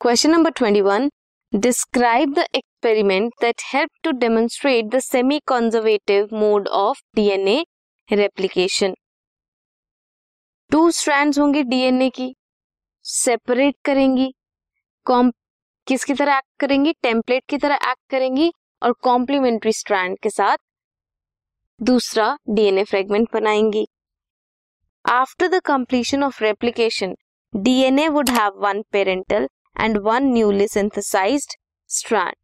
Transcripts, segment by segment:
Question number twenty one describe the experiment that help to demonstrate the semi conservative mode of DNA replication two strands होंगे DNA की. Separate करेंगी. किसकी तरह act करेंगी? Template की तरह एक्ट करेंगी और कॉम्प्लीमेंट्री स्ट्रैंड के साथ दूसरा DNA fragment बनाएँगी. After the completion of replication DNA would have one parental and one newly synthesised strand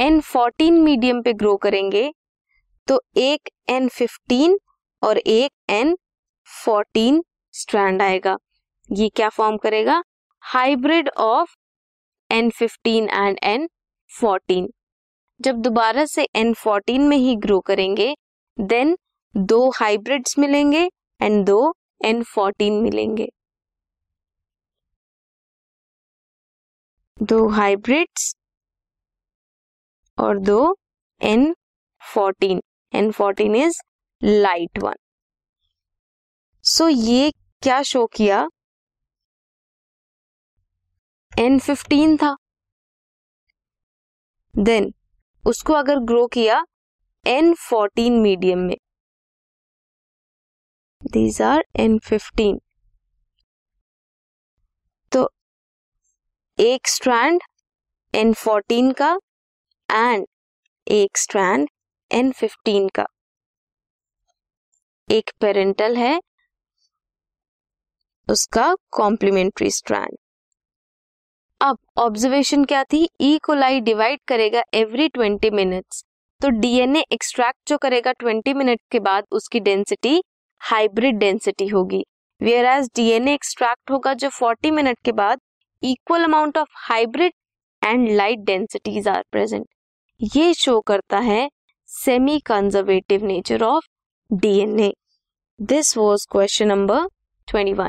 N fourteen medium पे ग्रो करेंगे तो एक एन फिफ्टीन और एक एन फोर्टीन स्ट्रैंड आएगा। ये क्या फॉर्म करेगा? Hybrid of N fifteen and N fourteen जब दोबारा से एन फोर्टीन में ही ग्रो करेंगे देन दो हाइब्रिड्स मिलेंगे एंड दो एन फोर्टीन मिलेंगे। दो हाइब्रिड्स और दो N fourteen N fourteen is light one so ये क्या शो किया? एन फिफ्टीन था। देन उसको अगर ग्रो किया एन फोर्टीन मीडियम में। दीज आर एन फिफ्टीन तो एक स्ट्रैंड एन फोर्टीन का एंड एक स्ट्रैंड एन फिफ्टीन का। एक पेरेंटल है, उसका कॉम्प्लीमेंट्री स्ट्रैंड अब ऑब्जर्वेशन क्या थी? ई कोलाई डिवाइड करेगा एवरी ट्वेंटी मिनट्स तो डीएनए एक्सट्रैक्ट जो करेगा ट्वेंटी मिनट के बाद, उसकी डेंसिटी हाइब्रिड डेंसिटी होगी। वेयर एज डीएनए एक्सट्रैक्ट होगा जो फोर्टी मिनट के बाद equal amount of hybrid and light densities are present ये शो करता है semi conservative nature of DNA this was question number 21